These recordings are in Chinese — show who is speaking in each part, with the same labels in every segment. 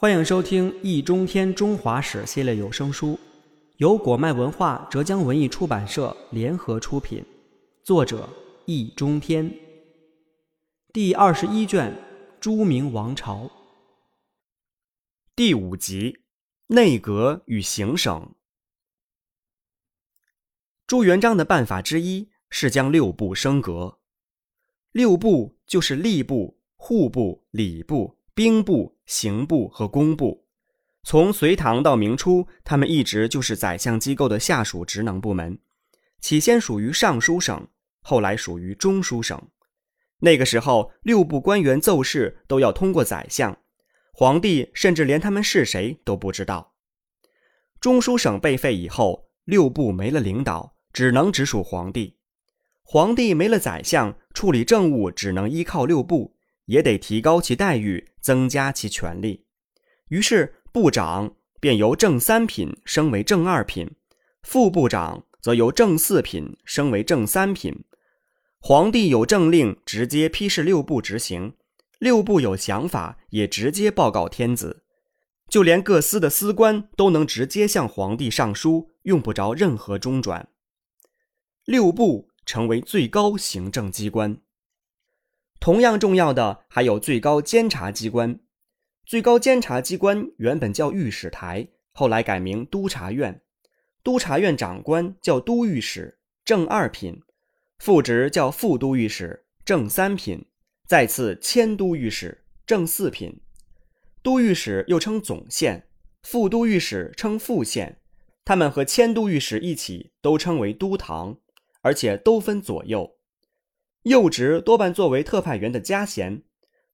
Speaker 1: 欢迎收听《易中天中华史》系列有声书，由果麦文化、浙江文艺出版社联合出品，作者易中天。第二十一卷：朱明王朝，
Speaker 2: 第五集：内阁与行省。朱元璋的办法之一是将六部升格，六部就是吏部、户部、礼部。兵部、刑部和工部，从隋唐到明初，他们一直就是宰相机构的下属职能部门。起先属于尚书省，后来属于中书省。那个时候，六部官员奏事都要通过宰相，皇帝甚至连他们是谁都不知道。中书省被废以后，六部没了领导，只能直属皇帝。皇帝没了宰相，处理政务只能依靠六部。也得提高其待遇，增加其权力。于是部长便由正三品升为正二品，副部长则由正四品升为正三品。皇帝有政令，直接批示六部执行；六部有想法，也直接报告天子。就连各司的司官都能直接向皇帝上书，用不着任何中转。六部成为最高行政机关。同样重要的还有最高监察机关。最高监察机关原本叫御史台，后来改名督察院。督察院长官叫都御史，正二品；副职叫副都御史，正三品；再次迁都御史，正四品。都御史又称总宪，副都御史称副宪。他们和迁都御史一起都称为都堂，而且都分左右。右职多半作为特派员的加衔，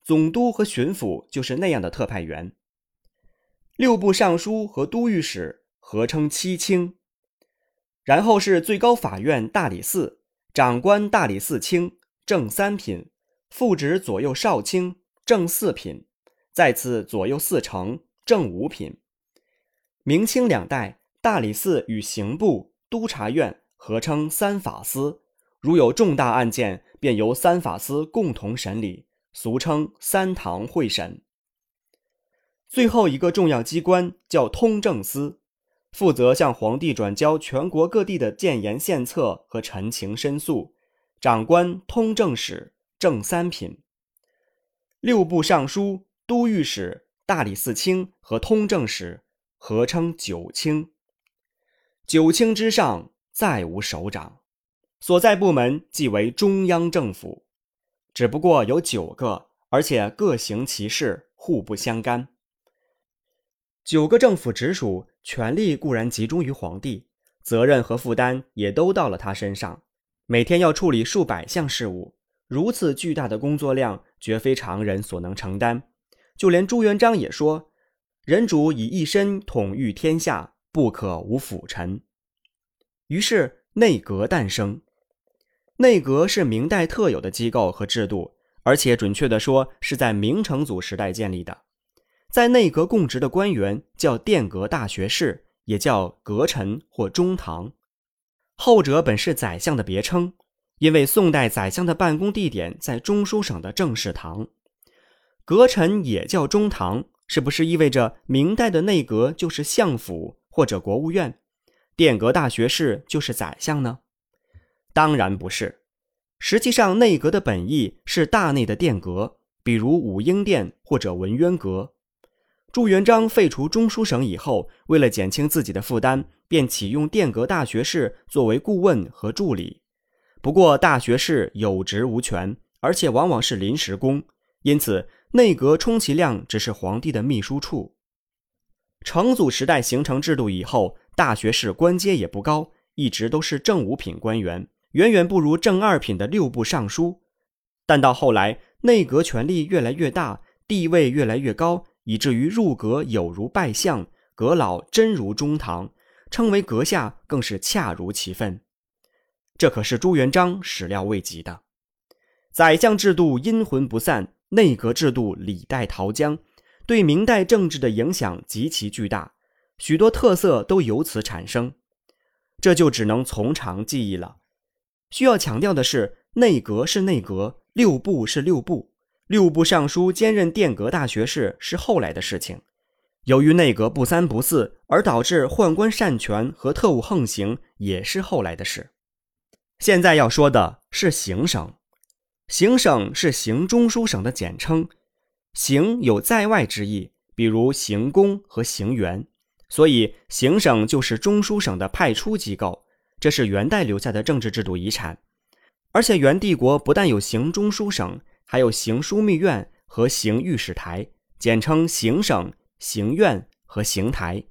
Speaker 2: 总督和巡抚就是那样的特派员。六部尚书和都御史合称七卿，然后是最高法院大理寺长官大理寺卿，正三品，副职左右少卿，正四品，再次左右四丞，正五品。明清两代，大理寺与刑部、督察院合称三法司，如有重大案件。便由三法司共同审理，俗称三堂会审。最后一个重要机关叫通政司，负责向皇帝转交全国各地的谏言献策和陈情申诉，长官通政使，正三品。六部尚书、都御史、大理寺卿和通政使合称九卿。九卿之上再无首长。所在部门即为中央政府，只不过有九个，而且各行其事，互不相干。九个政府直属，权力固然集中于皇帝，责任和负担也都到了他身上。每天要处理数百项事务，如此巨大的工作量，绝非常人所能承担。就连朱元璋也说：“人主以一身统御天下，不可无辅臣。”于是内阁诞生。内阁是明代特有的机构和制度，而且准确地说是在明成祖时代建立的。在内阁供职的官员叫殿阁大学士，也叫阁臣或中堂。后者本是宰相的别称，因为宋代宰相的办公地点在中书省的政事堂。阁臣也叫中堂，是不是意味着明代的内阁就是相府或者国务院？殿阁大学士就是宰相呢？当然不是，实际上内阁的本意是大内的殿阁，比如武英殿或者文渊阁。朱元璋废除中书省以后，为了减轻自己的负担，便启用殿阁大学士作为顾问和助理。不过大学士有职无权，而且往往是临时工，因此内阁充其量只是皇帝的秘书处。成祖时代形成制度以后，大学士官阶也不高，一直都是正五品官员。远远不如正二品的六部尚书，但到后来内阁权力越来越大，地位越来越高，以至于入阁有如拜相，阁老真如中堂，称为阁下更是恰如其分。这可是朱元璋始料未及的。宰相制度阴魂不散，内阁制度李代桃僵，对明代政治的影响极其巨大，许多特色都由此产生。这就只能从长计议了。需要强调的是，内阁是内阁，六部是六部。六部尚书兼任殿阁大学士是后来的事情。由于内阁不三不四，而导致宦官擅权和特务横行，也是后来的事。现在要说的是行省，行省是行中书省的简称，行有在外之意，比如行宫和行辕，所以行省就是中书省的派出机构。这是元代留下的政治制度遗产。而且元帝国不但有行中书省，还有行枢密院和行御史台，简称行省。行院和行台，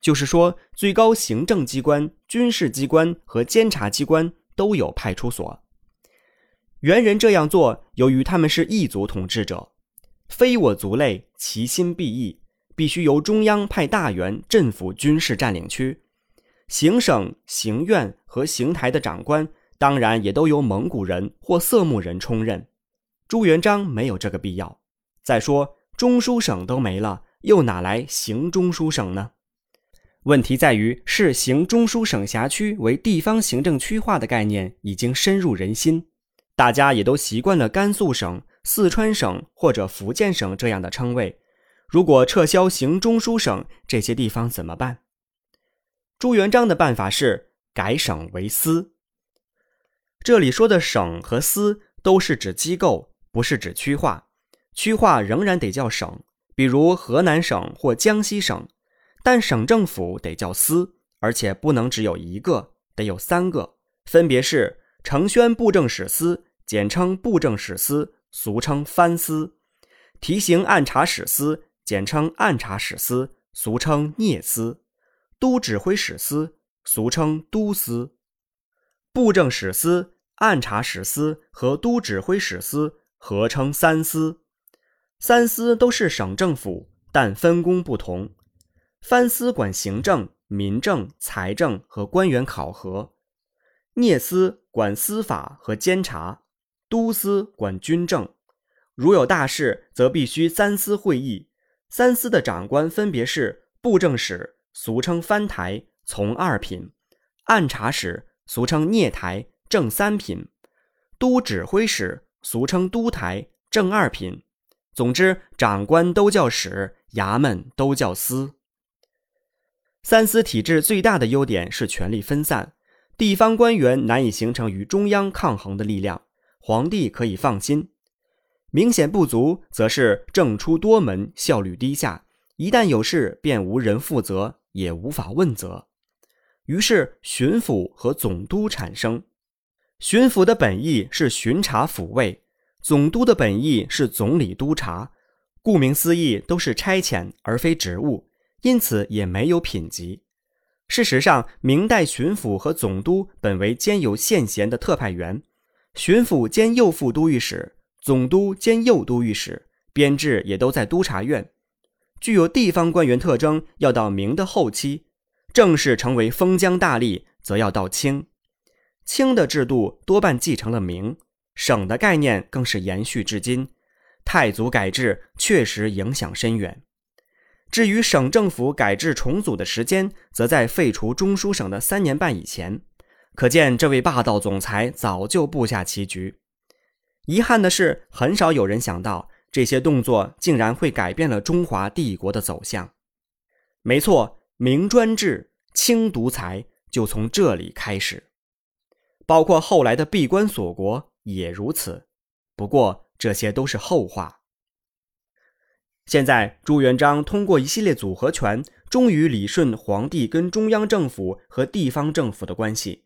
Speaker 2: 就是说，最高行政机关、军事机关和监察机关都有派出所。元人这样做，由于他们是异族统治者，非我族类，其心必异，必须由中央派大员镇抚军事占领区。行省、行院和行台的长官，当然也都由蒙古人或色目人充任。朱元璋没有这个必要。再说，中书省都没了。又哪来行中书省呢？问题在于，是行中书省辖区为地方行政区划的概念已经深入人心，大家也都习惯了甘肃省、四川省或者福建省这样的称谓。如果撤销行中书省，这些地方怎么办？朱元璋的办法是改省为司。这里说的省和司都是指机构，不是指区划，区划仍然得叫省。比如河南省或江西省，但省政府得叫司，而且不能只有一个，得有三个，分别是承宣布政使司，简称布政使司，俗称藩司；提刑按察使司，简称按察使司，俗称聂司；都指挥使司，俗称都司。布政使司、按察使司和都指挥使司合称三司。三司都是省政府，但分工不同。藩司管行政、民政、财政和官员考核；聂司管司法和监察；都司管军政。如有大事，则必须三司会议。三司的长官分别是布政使，俗称藩台，从二品；按察使，俗称聂台，正三品；都指挥使，俗称都台，正二品。总之，长官都叫使，衙门都叫司。三司体制最大的优点是权力分散，地方官员难以形成与中央抗衡的力量，皇帝可以放心。明显不足，则是政出多门，效率低下，一旦有事便无人负责，也无法问责。于是巡抚和总督产生。巡抚的本意是巡查抚慰。总督的本意是总理督察，顾名思义都是差遣而非职务，因此也没有品级。事实上，明代巡抚和总督本为兼有县衔的特派员，巡抚兼右副都御史，总督兼右都御史，编制也都在督察院，具有地方官员特征。要到明的后期，正式成为封疆大吏，则要到清。清的制度多半继承了明。省的概念更是延续至今，太祖改制确实影响深远。至于省政府改制重组的时间，则在废除中书省的三年半以前。可见这位霸道总裁早就布下棋局。遗憾的是，很少有人想到这些动作竟然会改变了中华帝国的走向。没错，明专制、清独裁就从这里开始，包括后来的闭关锁国。也如此，不过这些都是后话。现在朱元璋通过一系列组合拳，终于理顺皇帝跟中央政府和地方政府的关系。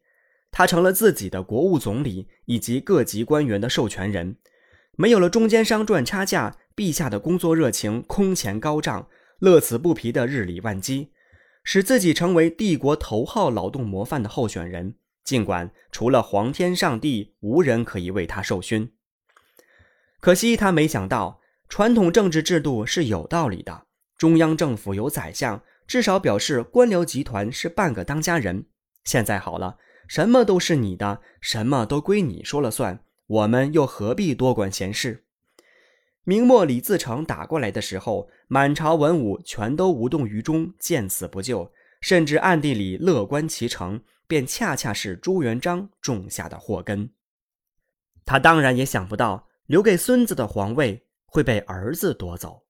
Speaker 2: 他成了自己的国务总理以及各级官员的授权人，没有了中间商赚差价，陛下的工作热情空前高涨，乐此不疲的日理万机，使自己成为帝国头号劳动模范的候选人。尽管除了皇天上帝，无人可以为他授勋。可惜他没想到，传统政治制度是有道理的。中央政府有宰相，至少表示官僚集团是半个当家人。现在好了，什么都是你的，什么都归你说了算，我们又何必多管闲事？明末李自成打过来的时候，满朝文武全都无动于衷，见死不救，甚至暗地里乐观其成。便恰恰是朱元璋种下的祸根。他当然也想不到，留给孙子的皇位会被儿子夺走。